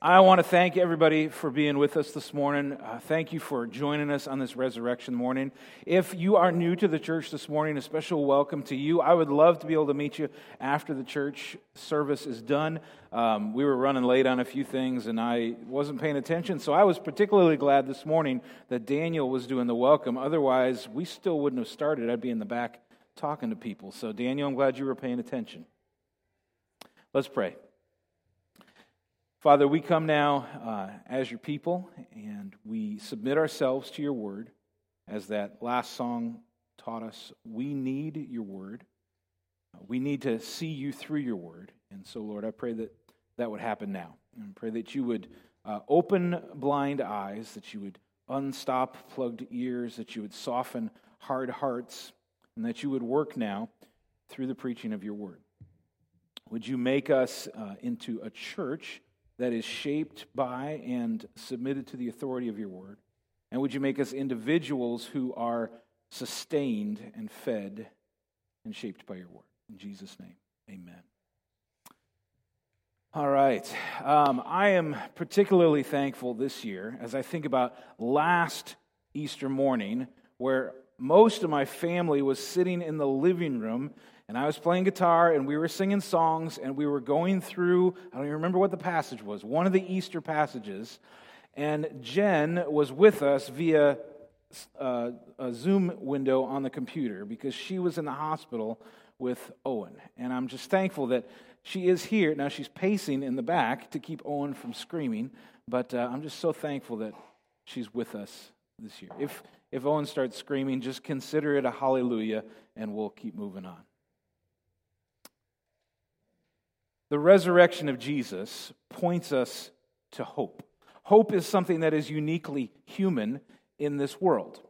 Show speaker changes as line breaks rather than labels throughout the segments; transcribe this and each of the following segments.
I want to thank everybody for being with us this morning. Uh, thank you for joining us on this resurrection morning. If you are new to the church this morning, a special welcome to you. I would love to be able to meet you after the church service is done. Um, we were running late on a few things and I wasn't paying attention, so I was particularly glad this morning that Daniel was doing the welcome. Otherwise, we still wouldn't have started. I'd be in the back talking to people. So, Daniel, I'm glad you were paying attention. Let's pray. Father, we come now uh, as your people and we submit ourselves to your word. As that last song taught us, we need your word. We need to see you through your word. And so, Lord, I pray that that would happen now. And pray that you would uh, open blind eyes, that you would unstop plugged ears, that you would soften hard hearts, and that you would work now through the preaching of your word. Would you make us uh, into a church? That is shaped by and submitted to the authority of your word? And would you make us individuals who are sustained and fed and shaped by your word? In Jesus' name, amen. All right. Um, I am particularly thankful this year as I think about last Easter morning, where most of my family was sitting in the living room and I was playing guitar and we were singing songs and we were going through, I don't even remember what the passage was, one of the Easter passages. And Jen was with us via uh, a Zoom window on the computer because she was in the hospital with Owen. And I'm just thankful that she is here. Now she's pacing in the back to keep Owen from screaming, but uh, I'm just so thankful that she's with us this year. If, if Owen starts screaming, just consider it a hallelujah and we'll keep moving on. The resurrection of Jesus points us to hope. Hope is something that is uniquely human in this world.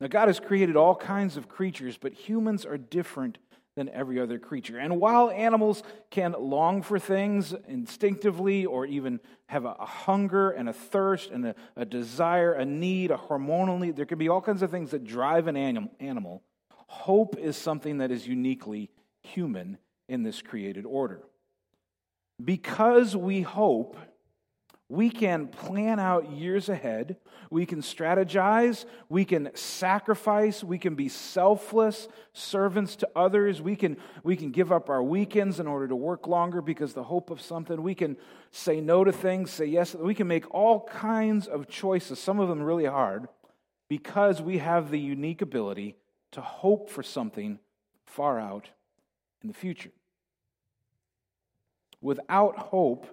Now, God has created all kinds of creatures, but humans are different than every other creature. And while animals can long for things instinctively or even have a, hunger and a thirst and a, a, desire, a need, a hormonal need, there can be all kinds of things that drive an animal. Hope is something that is uniquely human in this created order. Because we hope, we can plan out years ahead. We can strategize. We can sacrifice. We can be selfless servants to others. We can, we can give up our weekends in order to work longer because the hope of something. We can say no to things, say yes. We can make all kinds of choices, some of them really hard, because we have the unique ability to hope for something far out in the future. Without hope,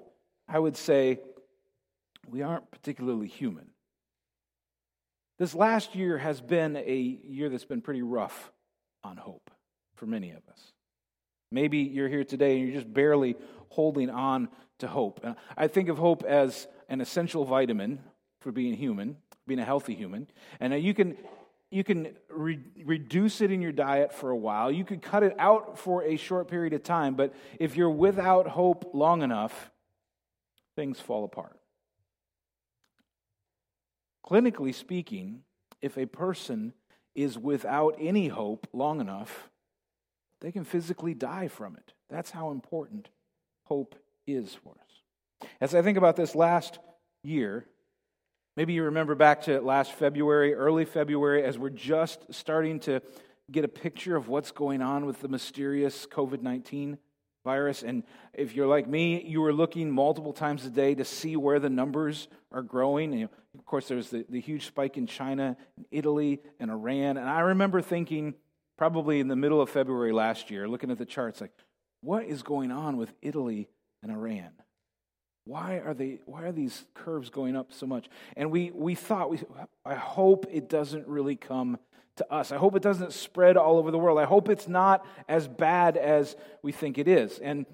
I would say we aren't particularly human. This last year has been a year that's been pretty rough on hope for many of us. Maybe you're here today and you're just barely holding on to hope. I think of hope as an essential vitamin for being human, being a healthy human. And you can you can re- reduce it in your diet for a while. You could cut it out for a short period of time, but if you're without hope long enough, things fall apart. Clinically speaking, if a person is without any hope long enough, they can physically die from it. That's how important hope is for us. As I think about this last year, Maybe you remember back to last February, early February, as we're just starting to get a picture of what's going on with the mysterious COVID 19 virus. And if you're like me, you were looking multiple times a day to see where the numbers are growing. And of course, there's the, the huge spike in China, and Italy, and Iran. And I remember thinking, probably in the middle of February last year, looking at the charts, like, what is going on with Italy and Iran? Why are they why are these curves going up so much? And we we thought we I hope it doesn't really come to us. I hope it doesn't spread all over the world. I hope it's not as bad as we think it is. And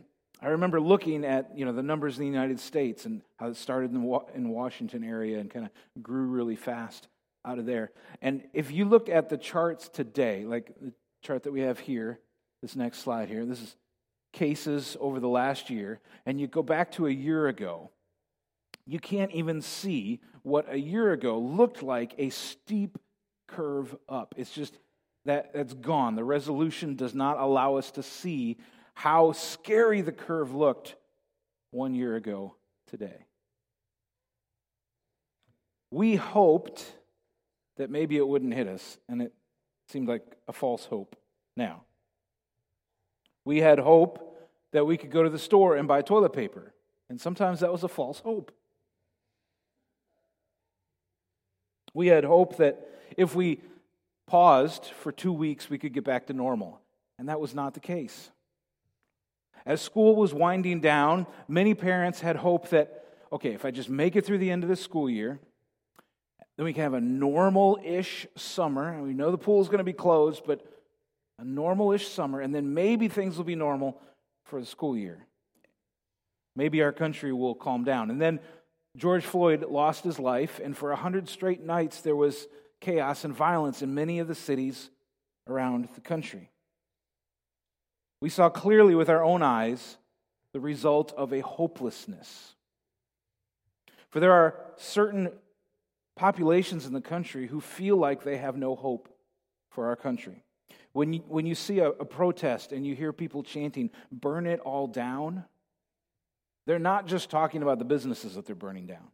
I remember looking at you know the numbers in the United States and how it started in the in Washington area and kind of grew really fast out of there. And if you look at the charts today, like the chart that we have here, this next slide here, this is cases over the last year, and you go back to a year ago, you can't even see what a year ago looked like a steep curve up. It's just that that's gone. The resolution does not allow us to see how scary the curve looked one year ago today. We hoped that maybe it wouldn't hit us, and it seemed like a false hope now. We had hope that we could go to the store and buy toilet paper, and sometimes that was a false hope. We had hope that if we paused for two weeks, we could get back to normal, and that was not the case. As school was winding down, many parents had hope that, okay, if I just make it through the end of the school year, then we can have a normal ish summer. And We know the pool is going to be closed, but a normal ish summer, and then maybe things will be normal for the school year. Maybe our country will calm down. And then George Floyd lost his life, and for a hundred straight nights there was chaos and violence in many of the cities around the country. We saw clearly with our own eyes the result of a hopelessness. For there are certain populations in the country who feel like they have no hope for our country. When you, when you see a, a protest and you hear people chanting, burn it all down, they're not just talking about the businesses that they're burning down.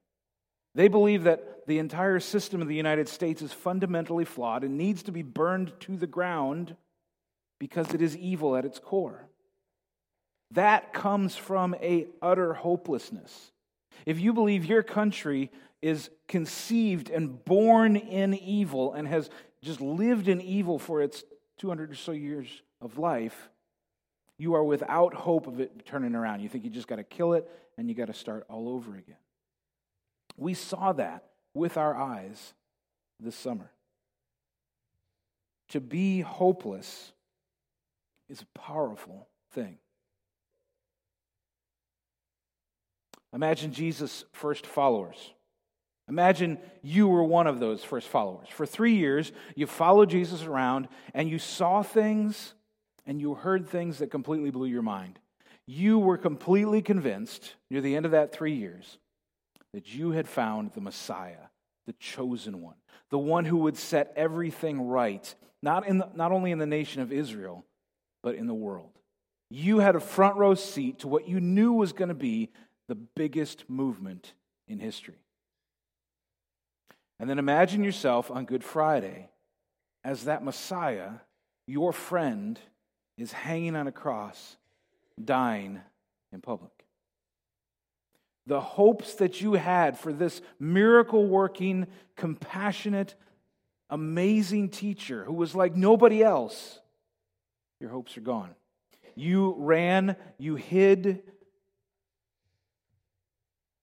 They believe that the entire system of the United States is fundamentally flawed and needs to be burned to the ground because it is evil at its core. That comes from a utter hopelessness. If you believe your country is conceived and born in evil and has just lived in evil for its 200 or so years of life, you are without hope of it turning around. You think you just got to kill it and you got to start all over again. We saw that with our eyes this summer. To be hopeless is a powerful thing. Imagine Jesus' first followers. Imagine you were one of those first followers. For three years, you followed Jesus around and you saw things and you heard things that completely blew your mind. You were completely convinced near the end of that three years that you had found the Messiah, the chosen one, the one who would set everything right, not, in the, not only in the nation of Israel, but in the world. You had a front row seat to what you knew was going to be the biggest movement in history. And then imagine yourself on Good Friday as that Messiah, your friend, is hanging on a cross, dying in public. The hopes that you had for this miracle working, compassionate, amazing teacher who was like nobody else, your hopes are gone. You ran, you hid,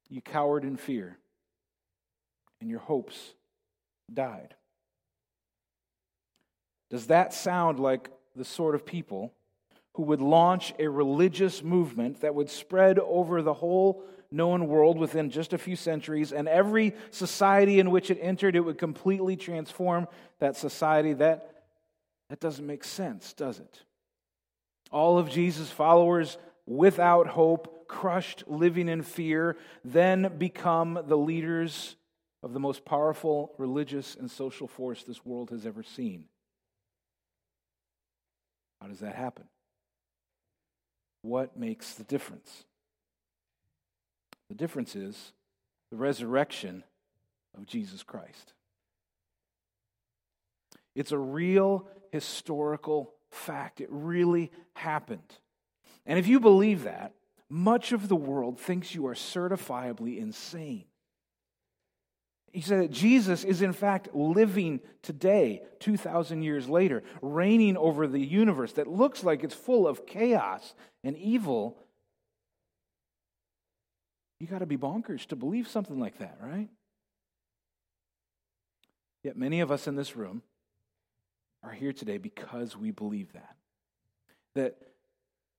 you cowered in fear and your hopes died. Does that sound like the sort of people who would launch a religious movement that would spread over the whole known world within just a few centuries, and every society in which it entered, it would completely transform that society? That, that doesn't make sense, does it? All of Jesus' followers without hope, crushed, living in fear, then become the leaders of the most powerful religious and social force this world has ever seen. How does that happen? What makes the difference? The difference is the resurrection of Jesus Christ. It's a real historical fact. It really happened. And if you believe that, much of the world thinks you are certifiably insane. He said that Jesus is, in fact, living today, 2,000 years later, reigning over the universe that looks like it's full of chaos and evil. You got to be bonkers to believe something like that, right? Yet many of us in this room are here today because we believe that. That,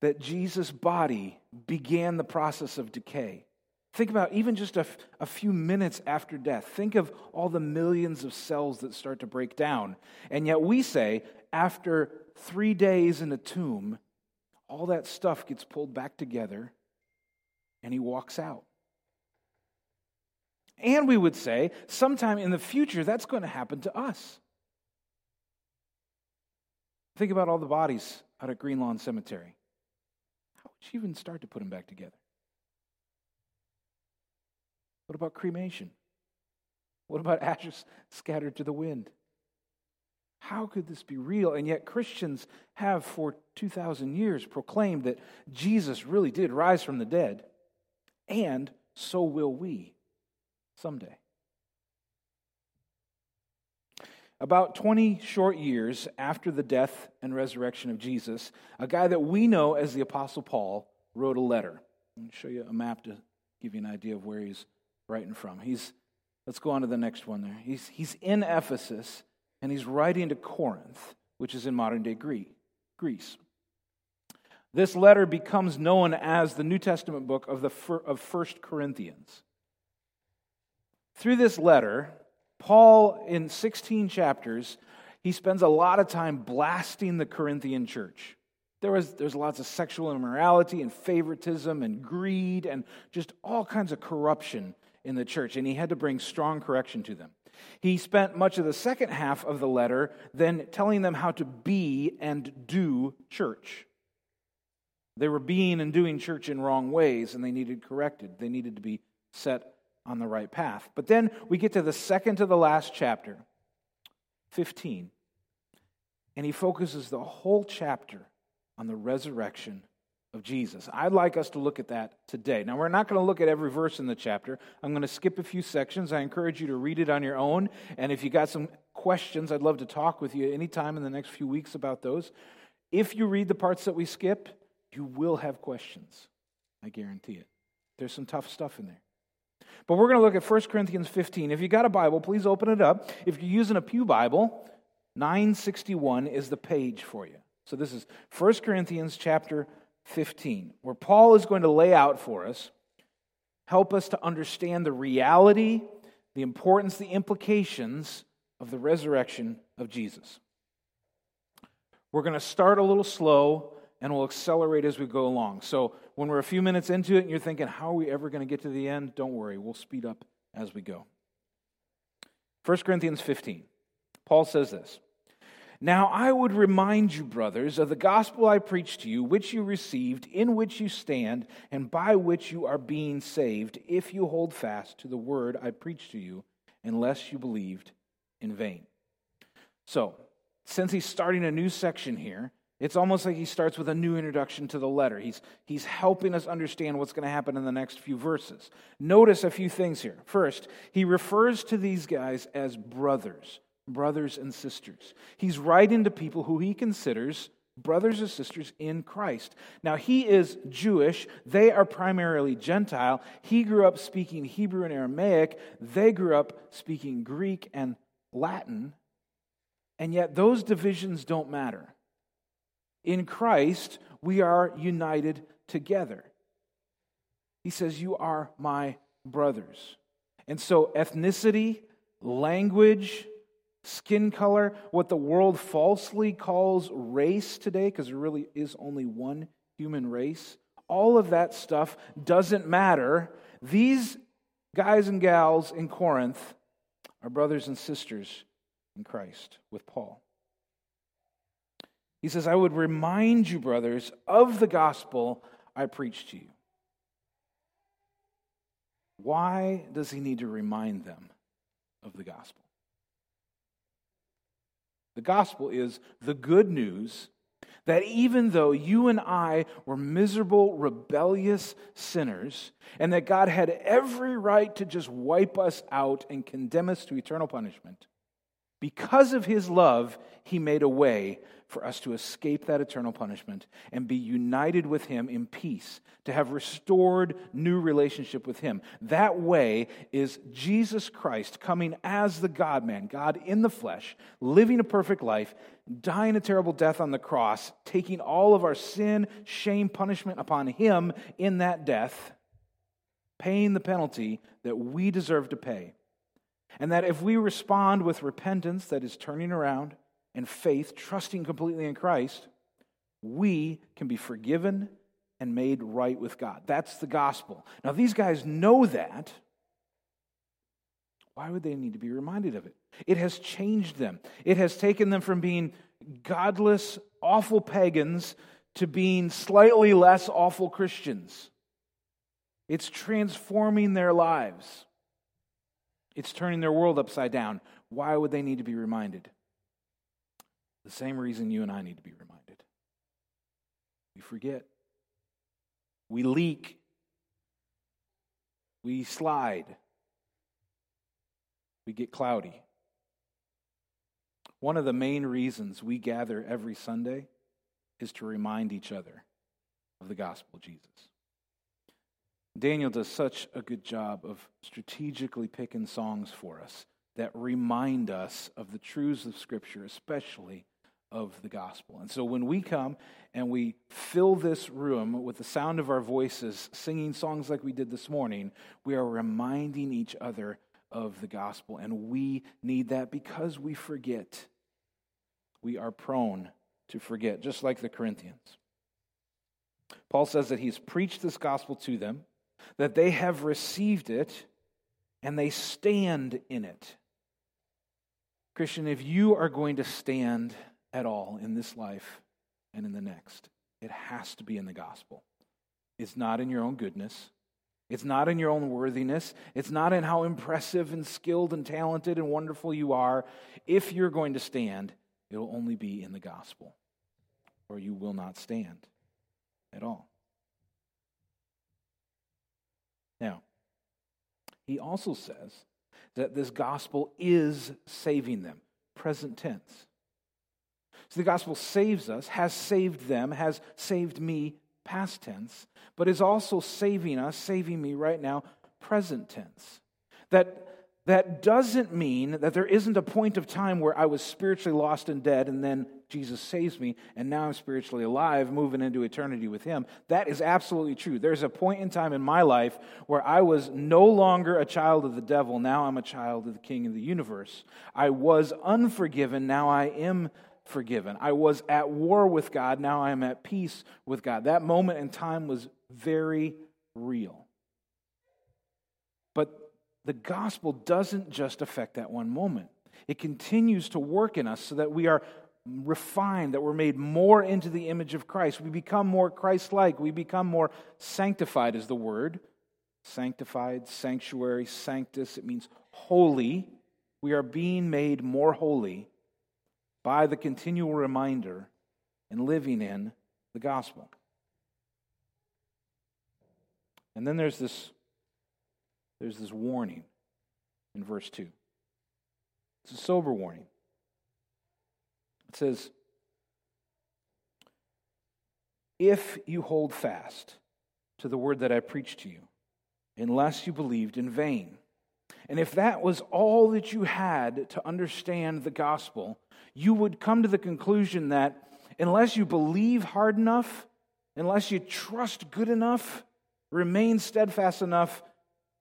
that Jesus' body began the process of decay Think about even just a, a few minutes after death. Think of all the millions of cells that start to break down. And yet we say, after three days in a tomb, all that stuff gets pulled back together and he walks out. And we would say, sometime in the future, that's going to happen to us. Think about all the bodies out at Green Lawn Cemetery. How would you even start to put them back together? What about cremation? What about ashes scattered to the wind? How could this be real? And yet, Christians have for 2,000 years proclaimed that Jesus really did rise from the dead, and so will we someday. About 20 short years after the death and resurrection of Jesus, a guy that we know as the Apostle Paul wrote a letter. I'll show you a map to give you an idea of where he's writing from. He's, let's go on to the next one there. He's, he's in Ephesus and he's writing to Corinth, which is in modern day Greece. This letter becomes known as the New Testament book of, the, of 1 Corinthians. Through this letter, Paul, in 16 chapters, he spends a lot of time blasting the Corinthian church. There was there's lots of sexual immorality and favoritism and greed and just all kinds of corruption in the church, and he had to bring strong correction to them. He spent much of the second half of the letter then telling them how to be and do church. They were being and doing church in wrong ways, and they needed corrected. They needed to be set on the right path. But then we get to the second to the last chapter, 15, and he focuses the whole chapter on the resurrection of Jesus. I'd like us to look at that today. Now, we're not going to look at every verse in the chapter. I'm going to skip a few sections. I encourage you to read it on your own. And if you got some questions, I'd love to talk with you anytime in the next few weeks about those. If you read the parts that we skip, you will have questions. I guarantee it. There's some tough stuff in there. But we're going to look at 1 Corinthians 15. If you got a Bible, please open it up. If you're using a Pew Bible, 961 is the page for you. So this is 1 Corinthians chapter 15, where Paul is going to lay out for us, help us to understand the reality, the importance, the implications of the resurrection of Jesus. We're going to start a little slow and we'll accelerate as we go along. So when we're a few minutes into it and you're thinking, how are we ever going to get to the end? Don't worry, we'll speed up as we go. 1 Corinthians 15. Paul says this Now I would remind you, brothers, of the gospel I preached to you, which you received, in which you stand, and by which you are being saved, if you hold fast to the word I preached to you, unless you believed in vain. So, since he's starting a new section here, it's almost like he starts with a new introduction to the letter. He's, he's helping us understand what's going to happen in the next few verses. Notice a few things here. First, he refers to these guys as brothers, brothers and sisters. He's writing to people who he considers brothers and sisters in Christ. Now, he is Jewish. They are primarily Gentile. He grew up speaking Hebrew and Aramaic. They grew up speaking Greek and Latin. And yet, those divisions don't matter. In Christ, we are united together. He says, You are my brothers. And so, ethnicity, language, skin color, what the world falsely calls race today, because there really is only one human race, all of that stuff doesn't matter. These guys and gals in Corinth are brothers and sisters in Christ with Paul. He says, I would remind you, brothers, of the gospel I preached to you. Why does he need to remind them of the gospel? The gospel is the good news that even though you and I were miserable, rebellious sinners, and that God had every right to just wipe us out and condemn us to eternal punishment, because of his love, he made a way for us to escape that eternal punishment and be united with him in peace, to have restored new relationship with him. That way is Jesus Christ coming as the God man, God in the flesh, living a perfect life, dying a terrible death on the cross, taking all of our sin, shame, punishment upon him in that death, paying the penalty that we deserve to pay. And that if we respond with repentance, that is turning around, and faith, trusting completely in Christ, we can be forgiven and made right with God. That's the gospel. Now, these guys know that. Why would they need to be reminded of it? It has changed them. It has taken them from being godless, awful pagans to being slightly less awful Christians. It's transforming their lives. It's turning their world upside down. Why would they need to be reminded? The same reason you and I need to be reminded. We forget. We leak. We slide. We get cloudy. One of the main reasons we gather every Sunday is to remind each other of the gospel of Jesus. Daniel does such a good job of strategically picking songs for us that remind us of the truths of Scripture, especially of the gospel. And so when we come and we fill this room with the sound of our voices, singing songs like we did this morning, we are reminding each other of the gospel. And we need that because we forget. We are prone to forget, just like the Corinthians. Paul says that he's preached this gospel to them, that they have received it, and they stand in it. Christian, if you are going to stand at all in this life and in the next, it has to be in the gospel. It's not in your own goodness. It's not in your own worthiness. It's not in how impressive and skilled and talented and wonderful you are. If you're going to stand, it will only be in the gospel, or you will not stand at all. Now, he also says that this gospel is saving them, present tense. So the gospel saves us, has saved them, has saved me, past tense, but is also saving us, saving me right now, present tense. That that doesn't mean that there isn't a point of time where I was spiritually lost and dead, and then Jesus saves me, and now I'm spiritually alive, moving into eternity with Him. That is absolutely true. There's a point in time in my life where I was no longer a child of the devil. Now I'm a child of the King of the universe. I was unforgiven. Now I am forgiven. I was at war with God. Now I am at peace with God. That moment in time was very real. But the gospel doesn't just affect that one moment, it continues to work in us so that we are refined, that we're made more into the image of Christ. We become more Christ like. We become more sanctified, is the word. Sanctified, sanctuary, sanctus, it means holy. We are being made more holy by the continual reminder and living in the gospel. And then there's this there's this warning in verse 2. It's a sober warning. It says, If you hold fast to the word that I preached to you, unless you believed in vain. And if that was all that you had to understand the gospel, you would come to the conclusion that unless you believe hard enough, unless you trust good enough, remain steadfast enough,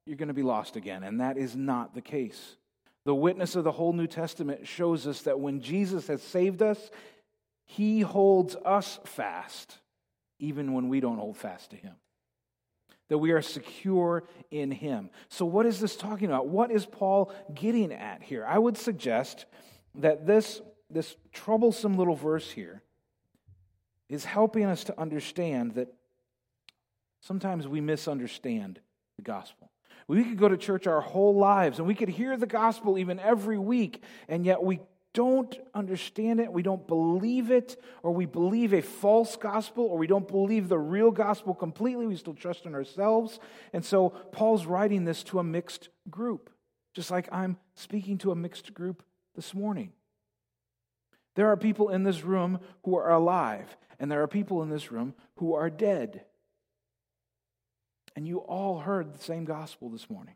you're going to be lost again. And that is not the case. The witness of the whole New Testament shows us that when Jesus has saved us, he holds us fast, even when we don't hold fast to him. That we are secure in him. So, what is this talking about? What is Paul getting at here? I would suggest that this, this troublesome little verse here is helping us to understand that sometimes we misunderstand the gospel. We could go to church our whole lives and we could hear the gospel even every week, and yet we don't understand it, we don't believe it, or we believe a false gospel, or we don't believe the real gospel completely. We still trust in ourselves. And so Paul's writing this to a mixed group, just like I'm speaking to a mixed group this morning. There are people in this room who are alive, and there are people in this room who are dead. And you all heard the same gospel this morning.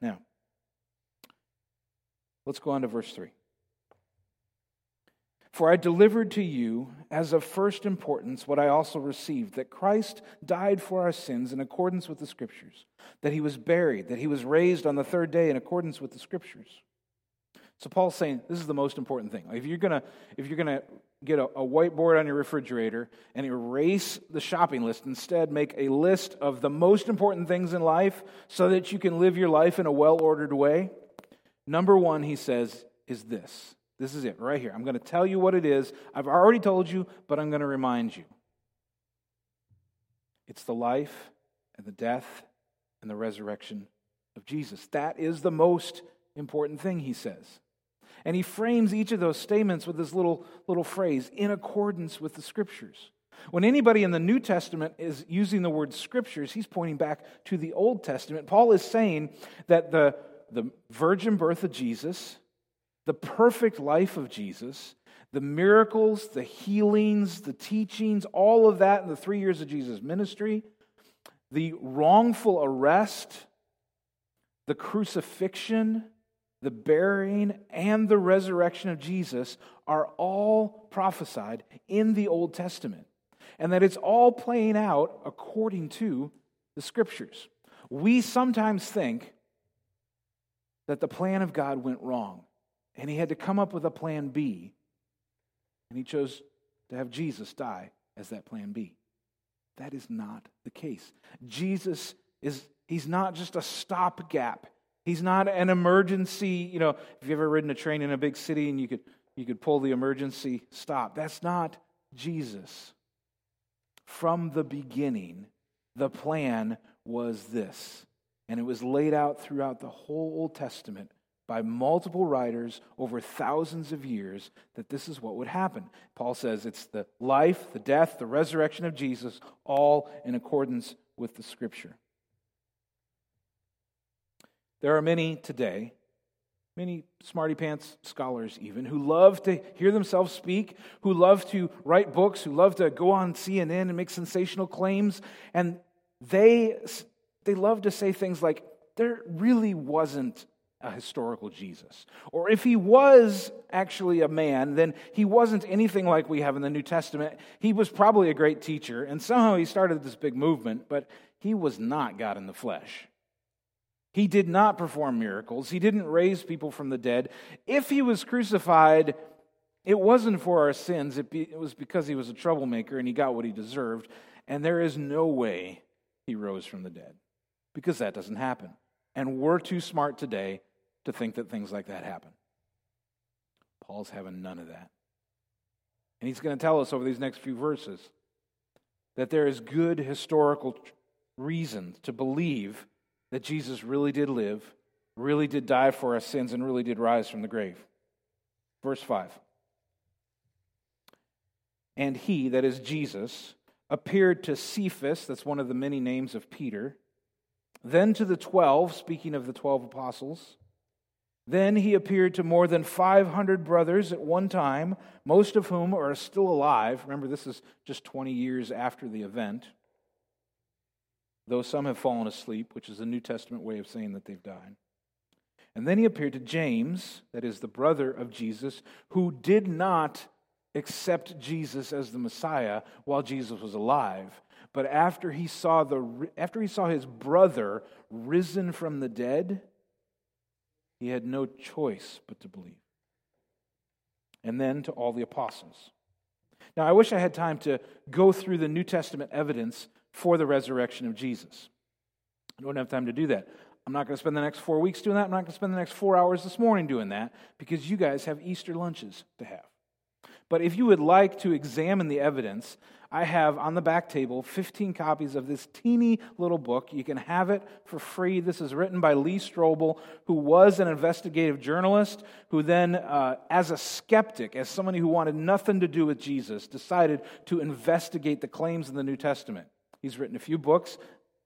Now, let's go on to verse 3. For I delivered to you as of first importance what I also received that Christ died for our sins in accordance with the Scriptures, that he was buried, that he was raised on the third day in accordance with the Scriptures. So Paul's saying this is the most important thing. If you're gonna, if you're gonna get a, a, whiteboard on your refrigerator and erase the shopping list. Instead, make a list of the most important things in life so that you can live your life in a well ordered way. Number one, he says, is this. This is it right here. I'm going to tell you what it is. I've already told you, but I'm going to remind you. It's the life and the death and the resurrection of Jesus. That is the most important thing, he says. And he frames each of those statements with this little, little phrase in accordance with the scriptures. When anybody in the New Testament is using the word scriptures, he's pointing back to the Old Testament. Paul is saying that the, the virgin birth of Jesus, the perfect life of Jesus, the miracles, the healings, the teachings, all of that in the three years of Jesus' ministry, the wrongful arrest, the crucifixion, the burying, and the resurrection of Jesus are all prophesied in the Old Testament. And that it's all playing out according to the scriptures. We sometimes think that the plan of God went wrong and he had to come up with a plan B, and he chose to have Jesus die as that plan B. That is not the case. Jesus is, he's not just a stopgap. He's not an emergency, you know, if you've ever ridden a train in a big city and you could, you could pull the emergency stop. That's not Jesus. From the beginning, the plan was this, and it was laid out throughout the whole Old Testament by multiple writers over thousands of years that this is what would happen. Paul says it's the life, the death, the resurrection of Jesus, all in accordance with the scripture. There are many today, many smarty pants scholars even, who love to hear themselves speak, who love to write books, who love to go on CNN and make sensational claims, and they they love to say things like there really wasn't a historical Jesus. Or if he was actually a man, then he wasn't anything like we have in the New Testament. He was probably a great teacher, and somehow he started this big movement, but he was not God in the flesh. He did not perform miracles. He didn't raise people from the dead. If he was crucified, it wasn't for our sins. It, be, it, was because he was a troublemaker and he got what he deserved. And there is no way he rose from the dead because that doesn't happen. And we're too smart today to think that things like that happen. Paul's having none of that. And he's going to tell us over these next few verses that there is good historical reason to believe that Jesus really did live, really did die for our sins, and really did rise from the grave. Verse 5. And he, that is Jesus, appeared to Cephas, that's one of the many names of Peter, then to the twelve, speaking of the twelve apostles. Then he appeared to more than 500 brothers at one time, most of whom are still alive. Remember, this is just 20 years after the event though some have fallen asleep, which is a New Testament way of saying that they've died. And then he appeared to James, that is the brother of Jesus, who did not accept Jesus as the Messiah while Jesus was alive. But after he saw, the, after he saw his brother risen from the dead, he had no choice but to believe. And then to all the apostles. Now, I wish I had time to go through the New Testament evidence for the resurrection of Jesus. I don't have time to do that. I'm not going to spend the next four weeks doing that. I'm not going to spend the next four hours this morning doing that because you guys have Easter lunches to have. But if you would like to examine the evidence, I have on the back table 15 copies of this teeny little book. You can have it for free. This is written by Lee Strobel, who was an investigative journalist, who then, uh, as a skeptic, as somebody who wanted nothing to do with Jesus, decided to investigate the claims in the New Testament. He's written a few books.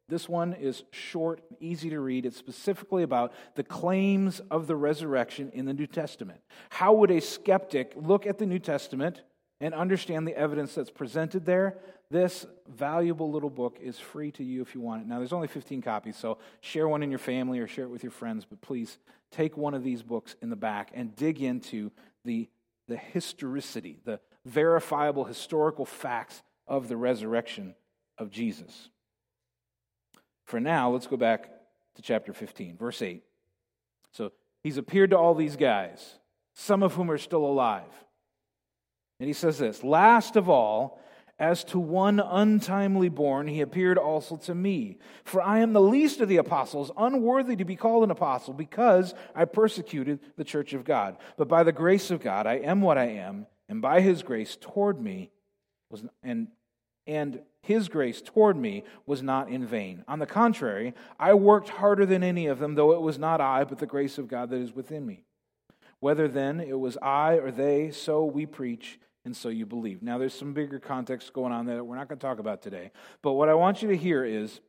This one is short, easy to read. It's specifically about the claims of the resurrection in the New Testament. How would a skeptic look at the New Testament and understand the evidence that's presented there? This valuable little book is free to you if you want it. Now, there's only 15 copies, so share one in your family or share it with your friends, but please take one of these books in the back and dig into the, the historicity, the verifiable historical facts of the resurrection of Jesus. For now, let's go back to chapter 15, verse 8. So he's appeared to all these guys, some of whom are still alive. And he says this Last of all, as to one untimely born, he appeared also to me. For I am the least of the apostles, unworthy to be called an apostle, because I persecuted the church of God. But by the grace of God, I am what I am, and by his grace toward me was, and and his grace toward me was not in vain. On the contrary, I worked harder than any of them, though it was not I, but the grace of God that is within me. Whether then it was I or they, so we preach, and so you believe. Now, there's some bigger context going on there that we're not going to talk about today. But what I want you to hear is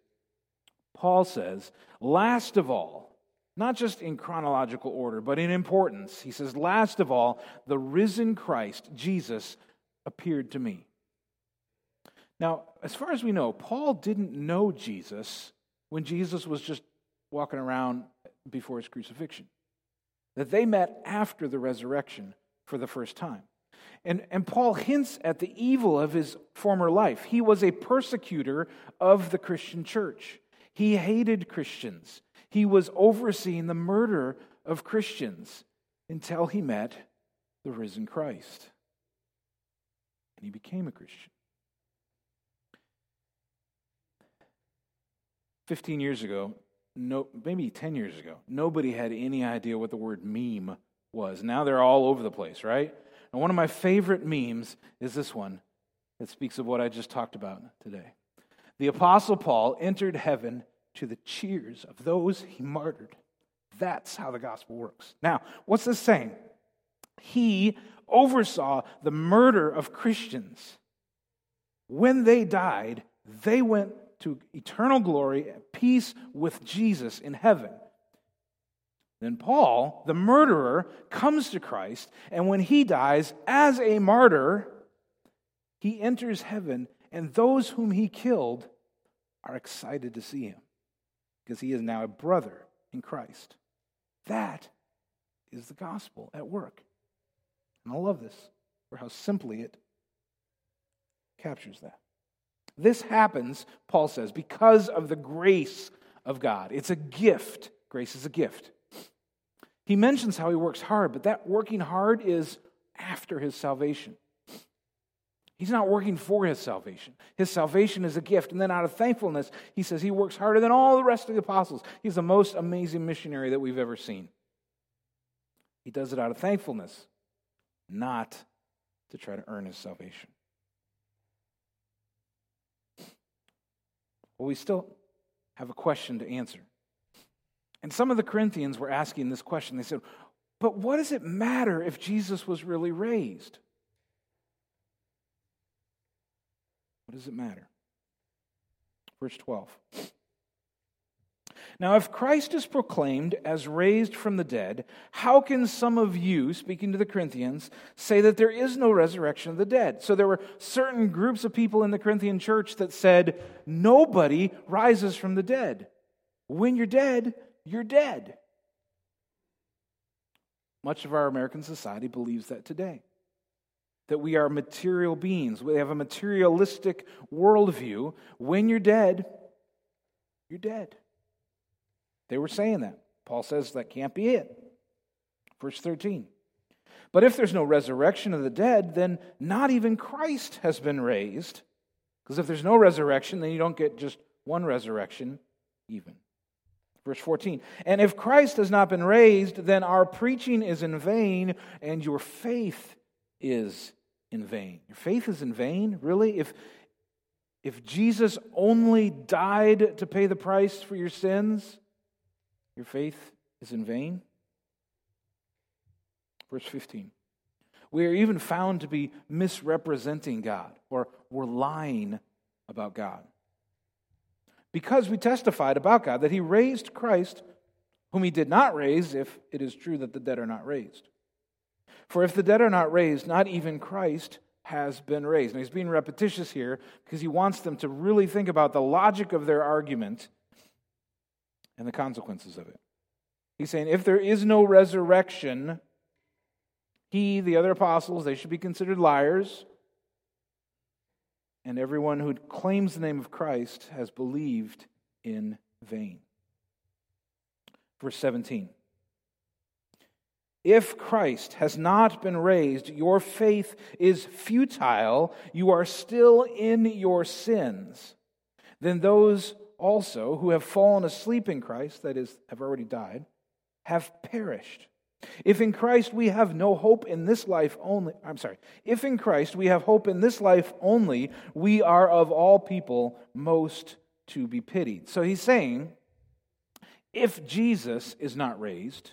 Paul says, last of all, not just in chronological order, but in importance, he says, last of all, the risen Christ, Jesus, appeared to me. Now, as far as we know, Paul didn't know Jesus when Jesus was just walking around before his crucifixion. That they met after the resurrection for the first time. And, and Paul hints at the evil of his former life. He was a persecutor of the Christian church, he hated Christians. He was overseeing the murder of Christians until he met the risen Christ. And he became a Christian. 15 years ago, no, maybe 10 years ago, nobody had any idea what the word meme was. Now they're all over the place, right? And one of my favorite memes is this one that speaks of what I just talked about today. The Apostle Paul entered heaven to the cheers of those he martyred. That's how the gospel works. Now, what's this saying? He oversaw the murder of Christians. When they died, they went to eternal glory, peace with Jesus in heaven. Then Paul, the murderer, comes to Christ, and when he dies as a martyr, he enters heaven, and those whom he killed are excited to see him because he is now a brother in Christ. That is the gospel at work. And I love this for how simply it captures that. This happens, Paul says, because of the grace of God. It's a gift. Grace is a gift. He mentions how he works hard, but that working hard is after his salvation. He's not working for his salvation. His salvation is a gift. And then out of thankfulness, he says he works harder than all the rest of the apostles. He's the most amazing missionary that we've ever seen. He does it out of thankfulness, not to try to earn his salvation. Well, we still have a question to answer. And some of the Corinthians were asking this question. They said, But what does it matter if Jesus was really raised? What does it matter? Verse 12. Now, if Christ is proclaimed as raised from the dead, how can some of you, speaking to the Corinthians, say that there is no resurrection of the dead? So there were certain groups of people in the Corinthian church that said, nobody rises from the dead. When you're dead, you're dead. Much of our American society believes that today. That we are material beings. We have a materialistic worldview. When you're dead, you're dead. They were saying that. Paul says that can't be it. Verse 13. But if there's no resurrection of the dead, then not even Christ has been raised. Because if there's no resurrection, then you don't get just one resurrection, even. Verse 14. And if Christ has not been raised, then our preaching is in vain, and your faith is in vain. Your faith is in vain? Really? If, if Jesus only died to pay the price for your sins, your faith is in vain? Verse 15. We are even found to be misrepresenting God, or we're lying about God. Because we testified about God that He raised Christ, whom He did not raise, if it is true that the dead are not raised. For if the dead are not raised, not even Christ has been raised. Now, he's being repetitious here because he wants them to really think about the logic of their argument and the consequences of it. He's saying if there is no resurrection, he, the other apostles, they should be considered liars. And everyone who claims the name of Christ has believed in vain. Verse 17. If Christ has not been raised, your faith is futile. You are still in your sins. Then those also who have fallen asleep in Christ, that is, have already died, have perished. If in Christ we have no hope in this life only, I'm sorry, if in Christ we have hope in this life only, we are of all people most to be pitied. So he's saying, if Jesus is not raised,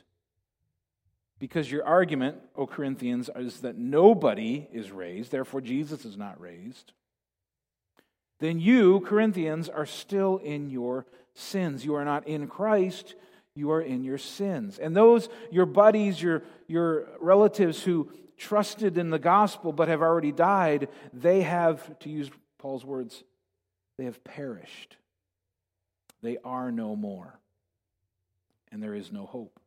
because your argument, O Corinthians, is that nobody is raised, therefore Jesus is not raised, then you, Corinthians, are still in your sins. You are not in Christ, you are in your sins. And those, your buddies, your, your relatives who trusted in the gospel but have already died, they have, to use Paul's words, they have perished. They are no more. And there is no hope.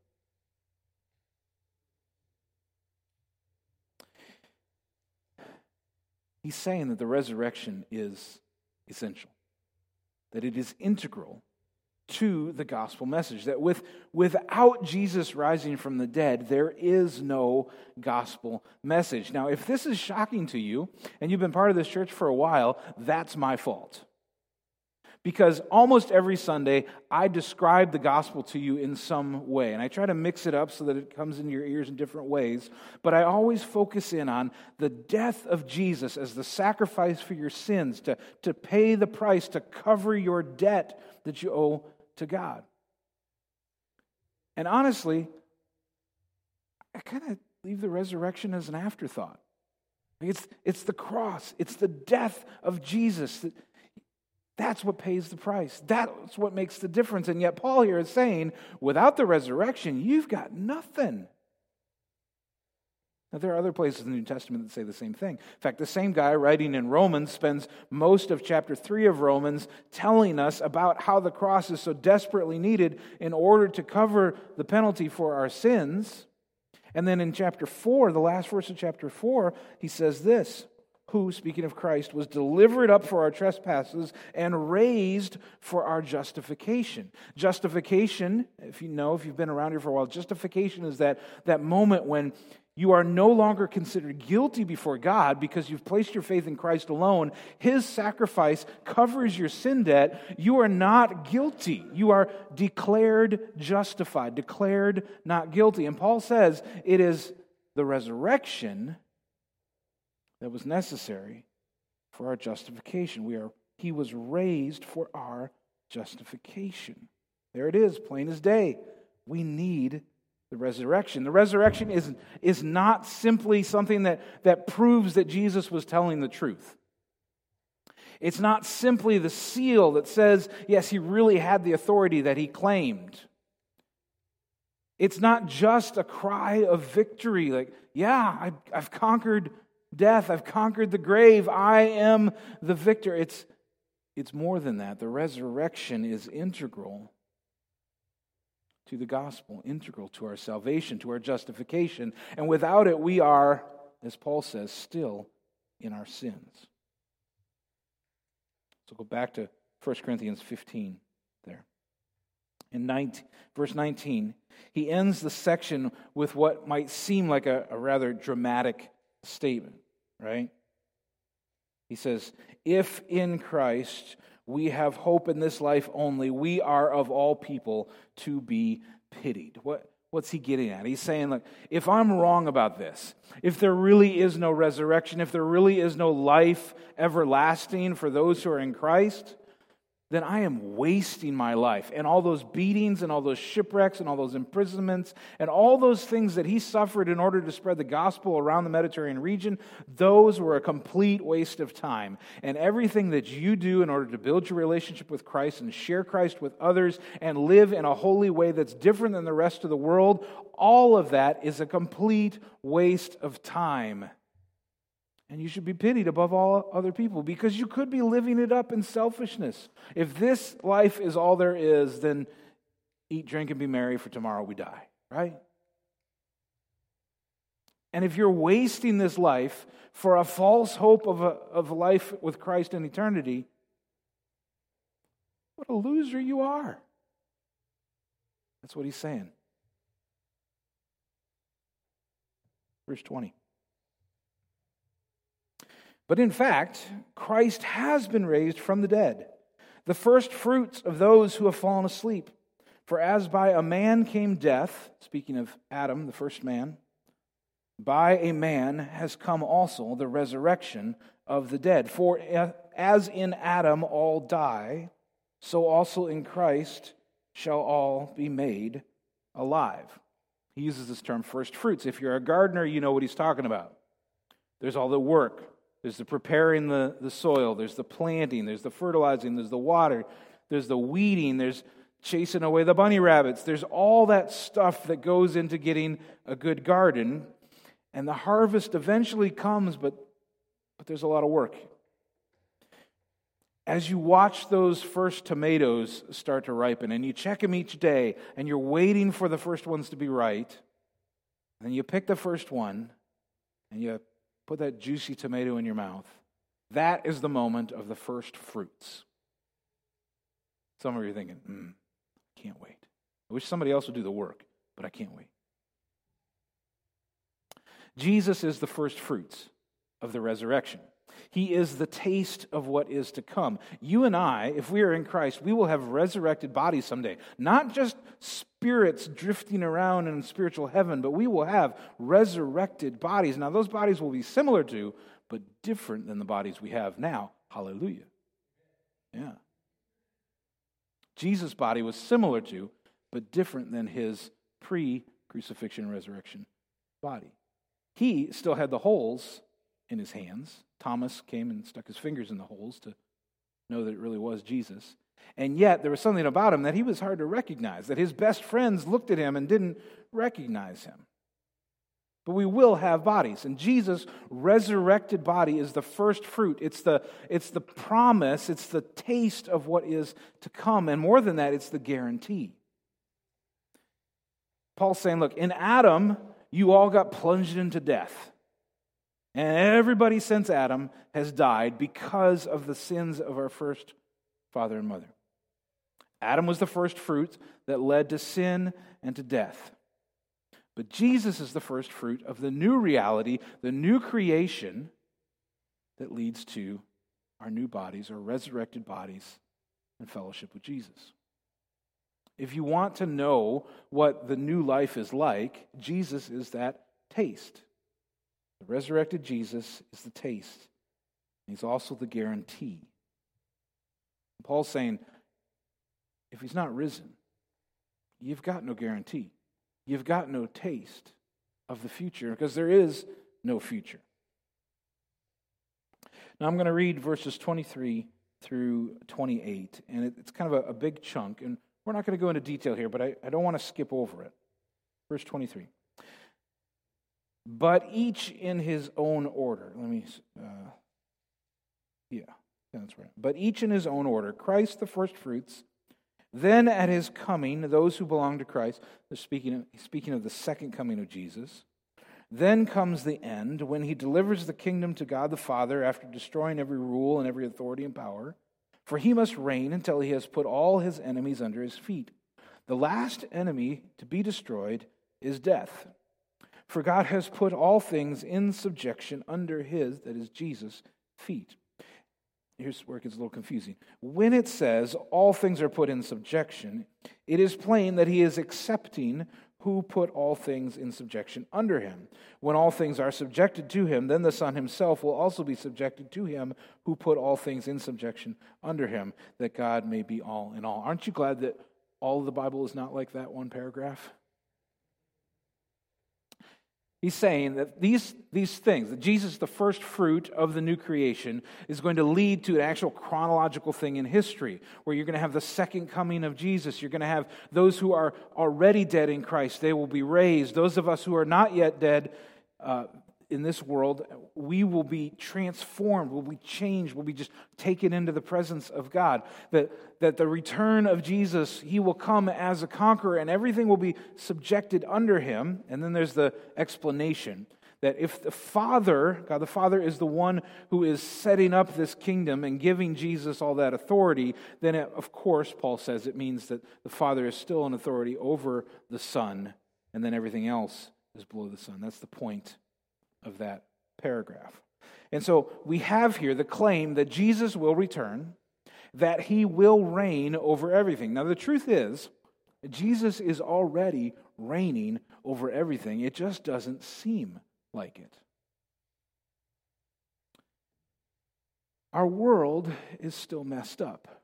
He's saying that the resurrection is essential, that it is integral to the gospel message. That with, without Jesus rising from the dead, there is no gospel message. Now, if this is shocking to you and you've been part of this church for a while, that's my fault because almost every Sunday I describe the gospel to you in some way. And I try to mix it up so that it comes in your ears in different ways. But I always focus in on the death of Jesus as the sacrifice for your sins, to, to pay the price, to cover your debt that you owe to God. And honestly, I kind of leave the resurrection as an afterthought. It's, it's the cross, it's the death of Jesus that that's what pays the price. That's what makes the difference. And yet, Paul here is saying, without the resurrection, you've got nothing. Now, there are other places in the New Testament that say the same thing. In fact, the same guy writing in Romans spends most of chapter 3 of Romans telling us about how the cross is so desperately needed in order to cover the penalty for our sins. And then in chapter 4, the last verse of chapter 4, he says this who, speaking of Christ, was delivered up for our trespasses and raised for our justification. Justification, if you know, if you've been around here for a while, justification is that, that moment when you are no longer considered guilty before God because you've placed your faith in Christ alone. His sacrifice covers your sin debt. You are not guilty. You are declared justified, declared not guilty. And Paul says it is the resurrection that was necessary for our justification. We are, he was raised for our justification. There it is, plain as day. We need the resurrection. The resurrection is, is not simply something that, that proves that Jesus was telling the truth. It's not simply the seal that says, yes, he really had the authority that he claimed. It's not just a cry of victory, like, yeah, I've, I've conquered death. I've conquered the grave. I am the victor. It's, it's more than that. The resurrection is integral to the gospel, integral to our salvation, to our justification. And without it, we are, as Paul says, still in our sins. So go back to 1 Corinthians 15 there. In 19, verse 19, he ends the section with what might seem like a, a rather dramatic statement, right? He says, If in Christ we have hope in this life only, we are of all people to be pitied. What, what's he getting at? He's saying, Look, if I'm wrong about this, if there really is no resurrection, if there really is no life everlasting for those who are in Christ, then I am wasting my life. And all those beatings and all those shipwrecks and all those imprisonments and all those things that he suffered in order to spread the gospel around the Mediterranean region, those were a complete waste of time. And everything that you do in order to build your relationship with Christ and share Christ with others and live in a holy way that's different than the rest of the world, all of that is a complete waste of time. And you should be pitied above all other people because you could be living it up in selfishness. If this life is all there is, then eat, drink, and be merry, for tomorrow we die, right? And if you're wasting this life for a false hope of a of life with Christ in eternity, what a loser you are. That's what he's saying. Verse 20. But in fact, Christ has been raised from the dead, the first fruits of those who have fallen asleep. For as by a man came death, speaking of Adam, the first man, by a man has come also the resurrection of the dead. For as in Adam all die, so also in Christ shall all be made alive. He uses this term first fruits. If you're a gardener, you know what he's talking about. There's all the work, there's the preparing the, the soil, there's the planting, there's the fertilizing, there's the water, there's the weeding, there's chasing away the bunny rabbits. There's all that stuff that goes into getting a good garden. And the harvest eventually comes, but, but there's a lot of work. As you watch those first tomatoes start to ripen and you check them each day and you're waiting for the first ones to be right, and you pick the first one and you put that juicy tomato in your mouth, that is the moment of the first fruits. Some of you are thinking, hmm, I can't wait. I wish somebody else would do the work, but I can't wait. Jesus is the first fruits of the resurrection. He is the taste of what is to come. You and I, if we are in Christ, we will have resurrected bodies someday. Not just spirits drifting around in spiritual heaven, but we will have resurrected bodies. Now, those bodies will be similar to, but different than the bodies we have now. Hallelujah. Yeah. Jesus' body was similar to, but different than his pre crucifixion resurrection body. He still had the holes in his hands. Thomas came and stuck his fingers in the holes to know that it really was Jesus. And yet, there was something about him that he was hard to recognize, that his best friends looked at him and didn't recognize him. But we will have bodies. And Jesus' resurrected body is the first fruit. It's the, it's the promise, it's the taste of what is to come. And more than that, it's the guarantee. Paul's saying, look, in Adam, you all got plunged into death. And everybody since Adam has died because of the sins of our first father and mother. Adam was the first fruit that led to sin and to death. But Jesus is the first fruit of the new reality, the new creation that leads to our new bodies, our resurrected bodies, and fellowship with Jesus. If you want to know what the new life is like, Jesus is that taste. The resurrected Jesus is the taste. He's also the guarantee. Paul's saying, if he's not risen, you've got no guarantee you've got no taste of the future because there is no future. Now I'm going to read verses 23 through 28, and it's kind of a, big chunk, and we're not going to go into detail here, but I don't want to skip over it. Verse 23. But each in his own order. Let me, uh, yeah, that's right. But each in his own order. Christ the first fruits then at his coming, those who belong to Christ, they're speaking of, speaking of the second coming of Jesus. Then comes the end when he delivers the kingdom to God the Father after destroying every rule and every authority and power. For he must reign until he has put all his enemies under his feet. The last enemy to be destroyed is death. For God has put all things in subjection under his, that is Jesus' feet. Here's where it gets a little confusing. When it says all things are put in subjection, it is plain that he is accepting who put all things in subjection under him. When all things are subjected to him, then the Son himself will also be subjected to him who put all things in subjection under him, that God may be all in all. Aren't you glad that all of the Bible is not like that one paragraph? He's saying that these, these things, that Jesus, the first fruit of the new creation, is going to lead to an actual chronological thing in history, where you're going to have the second coming of Jesus. You're going to have those who are already dead in Christ, they will be raised. Those of us who are not yet dead, uh, in this world, we will be transformed, will be changed, will be just taken into the presence of God. That, that the return of Jesus, he will come as a conqueror and everything will be subjected under him. And then there's the explanation that if the Father, God the Father, is the one who is setting up this kingdom and giving Jesus all that authority, then it, of course, Paul says it means that the Father is still in authority over the Son, and then everything else is below the Son. That's the point of that paragraph. And so we have here the claim that Jesus will return, that he will reign over everything. Now, the truth is, Jesus is already reigning over everything. It just doesn't seem like it. Our world is still messed up.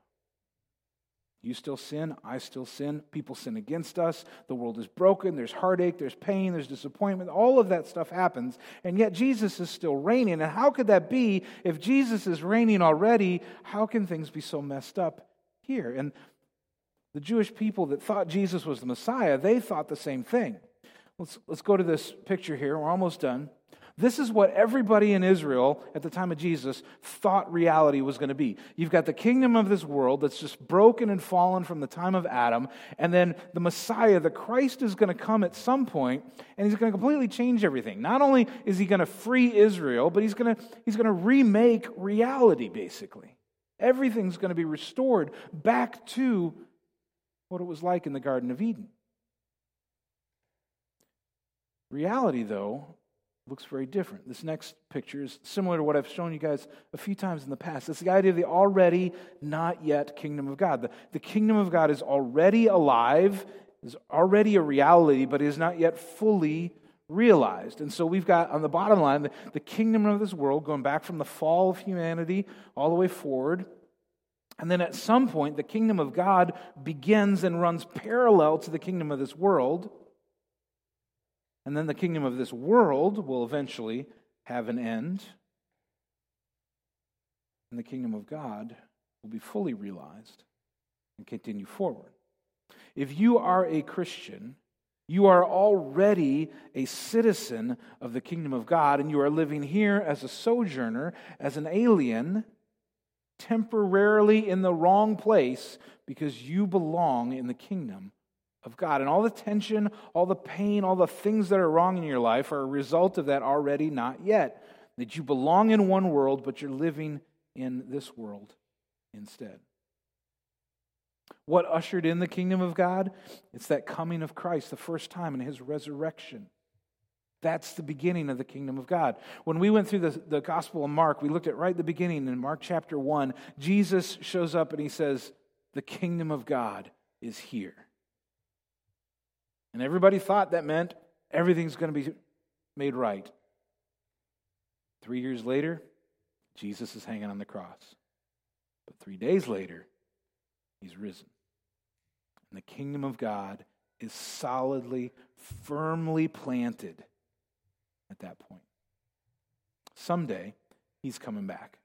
You still sin, I still sin, people sin against us, the world is broken, there's heartache, there's pain, there's disappointment, all of that stuff happens, and yet Jesus is still reigning. And how could that be if Jesus is reigning already? How can things be so messed up here? And the Jewish people that thought Jesus was the Messiah, they thought the same thing. Let's, let's go to this picture here. We're almost done. This is what everybody in Israel at the time of Jesus thought reality was going to be. You've got the kingdom of this world that's just broken and fallen from the time of Adam, and then the Messiah, the Christ, is going to come at some point, and he's going to completely change everything. Not only is he going to free Israel, but he's going to, he's going to remake reality, basically. Everything's going to be restored back to what it was like in the Garden of Eden. Reality, though, looks very different. This next picture is similar to what I've shown you guys a few times in the past. It's the idea of the already not yet kingdom of God. The, the kingdom of God is already alive, is already a reality, but is not yet fully realized. And so we've got on the bottom line the, the kingdom of this world going back from the fall of humanity all the way forward. And then at some point, the kingdom of God begins and runs parallel to the kingdom of this world. And then the kingdom of this world will eventually have an end. And the kingdom of God will be fully realized and continue forward. If you are a Christian, you are already a citizen of the kingdom of God, and you are living here as a sojourner, as an alien, temporarily in the wrong place because you belong in the kingdom of God. And all the tension, all the pain, all the things that are wrong in your life are a result of that already not yet. That you belong in one world, but you're living in this world instead. What ushered in the kingdom of God? It's that coming of Christ, the first time in his resurrection. That's the beginning of the kingdom of God. When we went through the, the Gospel of Mark, we looked at right at the beginning in Mark chapter 1. Jesus shows up and he says, The kingdom of God is here. And everybody thought that meant everything's going to be made right. Three years later, Jesus is hanging on the cross. But three days later, he's risen. And the kingdom of God is solidly, firmly planted at that point. Someday, he's coming back.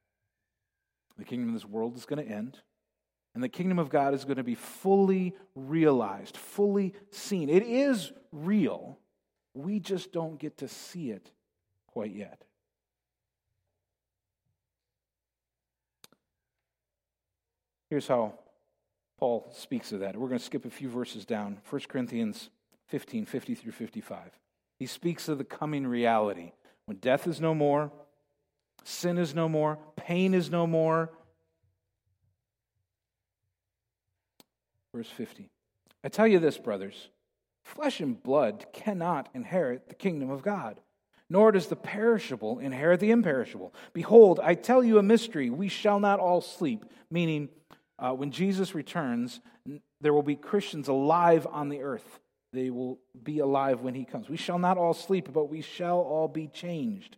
The kingdom of this world is going to end. And the kingdom of God is going to be fully realized, fully seen. It is real. We just don't get to see it quite yet. Here's how Paul speaks of that. We're going to skip a few verses down. 1 Corinthians 15, 50 through 55. He speaks of the coming reality when death is no more, sin is no more, pain is no more, Verse 50. I tell you this, brothers flesh and blood cannot inherit the kingdom of God, nor does the perishable inherit the imperishable. Behold, I tell you a mystery. We shall not all sleep, meaning, uh, when Jesus returns, there will be Christians alive on the earth. They will be alive when he comes. We shall not all sleep, but we shall all be changed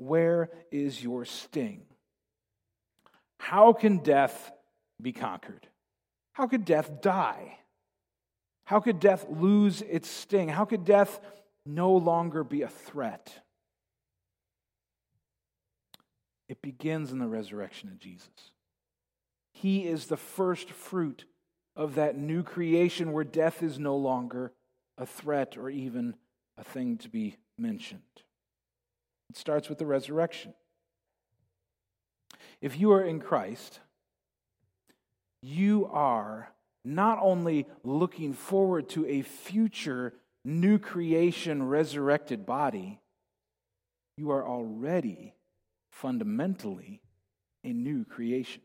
where is your sting? How can death be conquered? How could death die? How could death lose its sting? How could death no longer be a threat? It begins in the resurrection of Jesus. He is the first fruit of that new creation where death is no longer a threat or even a thing to be mentioned. It starts with the resurrection. If you are in Christ, you are not only looking forward to a future new creation, resurrected body, you are already fundamentally a new creation.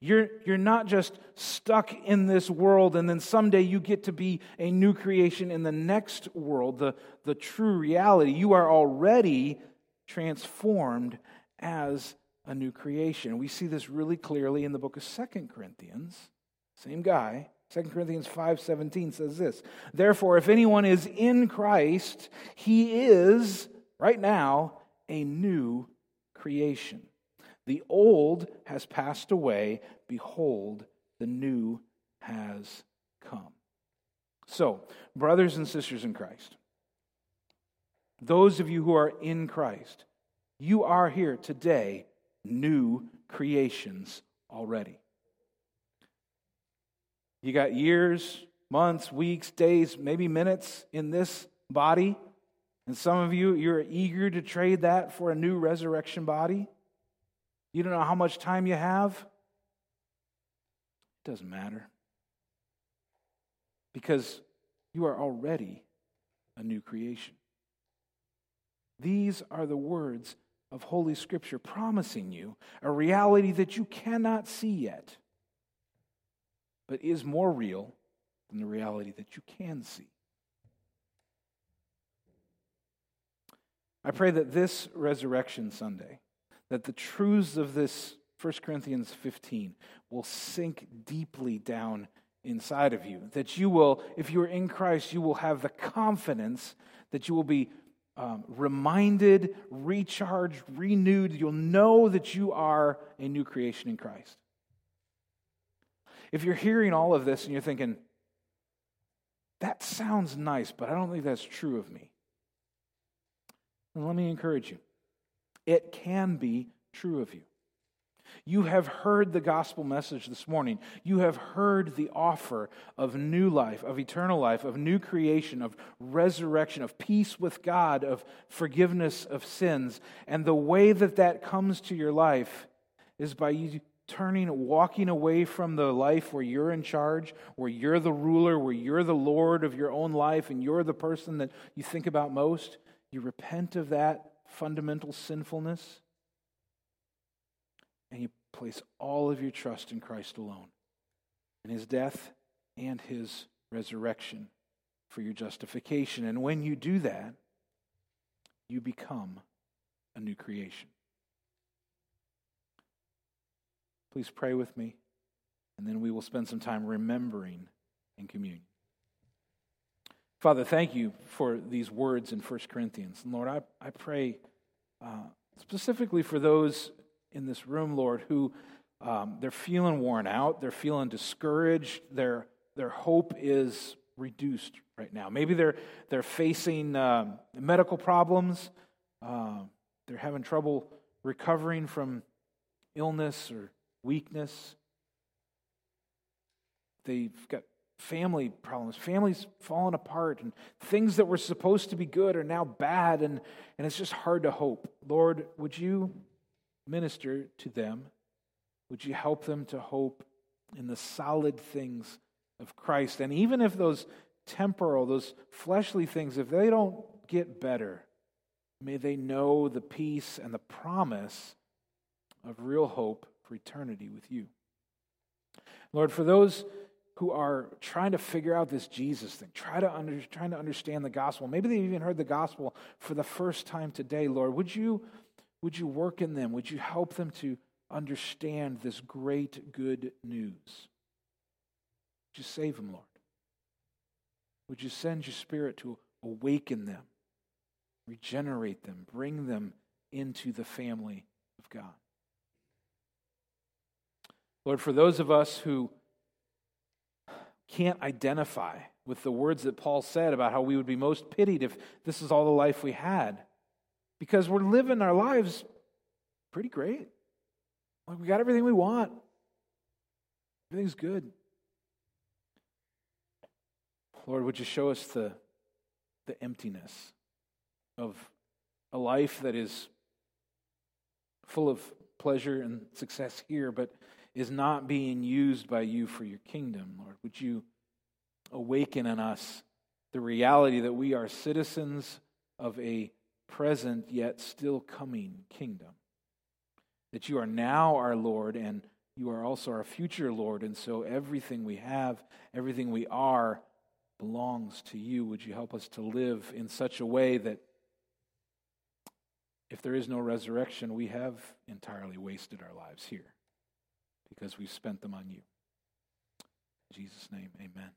You're, you're not just stuck in this world and then someday you get to be a new creation in the next world, the, the true reality. You are already transformed as a new creation. We see this really clearly in the book of Second Corinthians. Same guy. 2 Corinthians 5:17 says this. Therefore if anyone is in Christ, he is right now a new creation. The old has passed away. Behold, the new has come. So, brothers and sisters in Christ, those of you who are in Christ, you are here today new creations already. You got years, months, weeks, days, maybe minutes in this body. And some of you, you're eager to trade that for a new resurrection body. You don't know how much time you have. It doesn't matter. Because you are already a new creation. These are the words of Holy Scripture promising you a reality that you cannot see yet, but is more real than the reality that you can see. I pray that this Resurrection Sunday, that the truths of this 1 Corinthians 15 will sink deeply down inside of you. That you will, if you are in Christ, you will have the confidence that you will be um, reminded, recharged, renewed. You'll know that you are a new creation in Christ. If you're hearing all of this and you're thinking, that sounds nice, but I don't think that's true of me, let me encourage you. It can be true of you. You have heard the gospel message this morning. You have heard the offer of new life, of eternal life, of new creation, of resurrection, of peace with God, of forgiveness of sins. And the way that that comes to your life is by you turning, walking away from the life where you're in charge, where you're the ruler, where you're the Lord of your own life, and you're the person that you think about most. You repent of that fundamental sinfulness and you place all of your trust in Christ alone, in his death and his resurrection for your justification. And when you do that, you become a new creation. Please pray with me, and then we will spend some time remembering in communion. Father, thank you for these words in 1 Corinthians. And Lord, I, I pray uh, specifically for those in this room, Lord, who um, they're feeling worn out, they're feeling discouraged, their, their hope is reduced right now. Maybe they're, they're facing uh, medical problems, uh, they're having trouble recovering from illness or weakness. They've got family problems, families falling apart, and things that were supposed to be good are now bad, and, and it's just hard to hope. Lord, would you minister to them. Would you help them to hope in the solid things of Christ? And even if those temporal, those fleshly things, if they don't get better, may they know the peace and the promise of real hope for eternity with you. Lord, for those who are trying to figure out this Jesus thing, try to under, trying to understand the gospel. Maybe they've even heard the gospel for the first time today, Lord. Would you would you work in them? Would you help them to understand this great good news? Would you save them, Lord? Would you send your spirit to awaken them, regenerate them, bring them into the family of God? Lord, for those of us who can't identify with the words that Paul said about how we would be most pitied if this is all the life we had, because we're living our lives pretty great. Like we got everything we want. Everything's good. Lord, would you show us the, the emptiness of a life that is full of pleasure and success here, but is not being used by you for your kingdom, Lord. Would you awaken in us the reality that we are citizens of a present yet still coming kingdom? That you are now our Lord and you are also our future Lord, and so everything we have, everything we are, belongs to you. Would you help us to live in such a way that if there is no resurrection, we have entirely wasted our lives here because we've spent them on you. In Jesus' name, amen.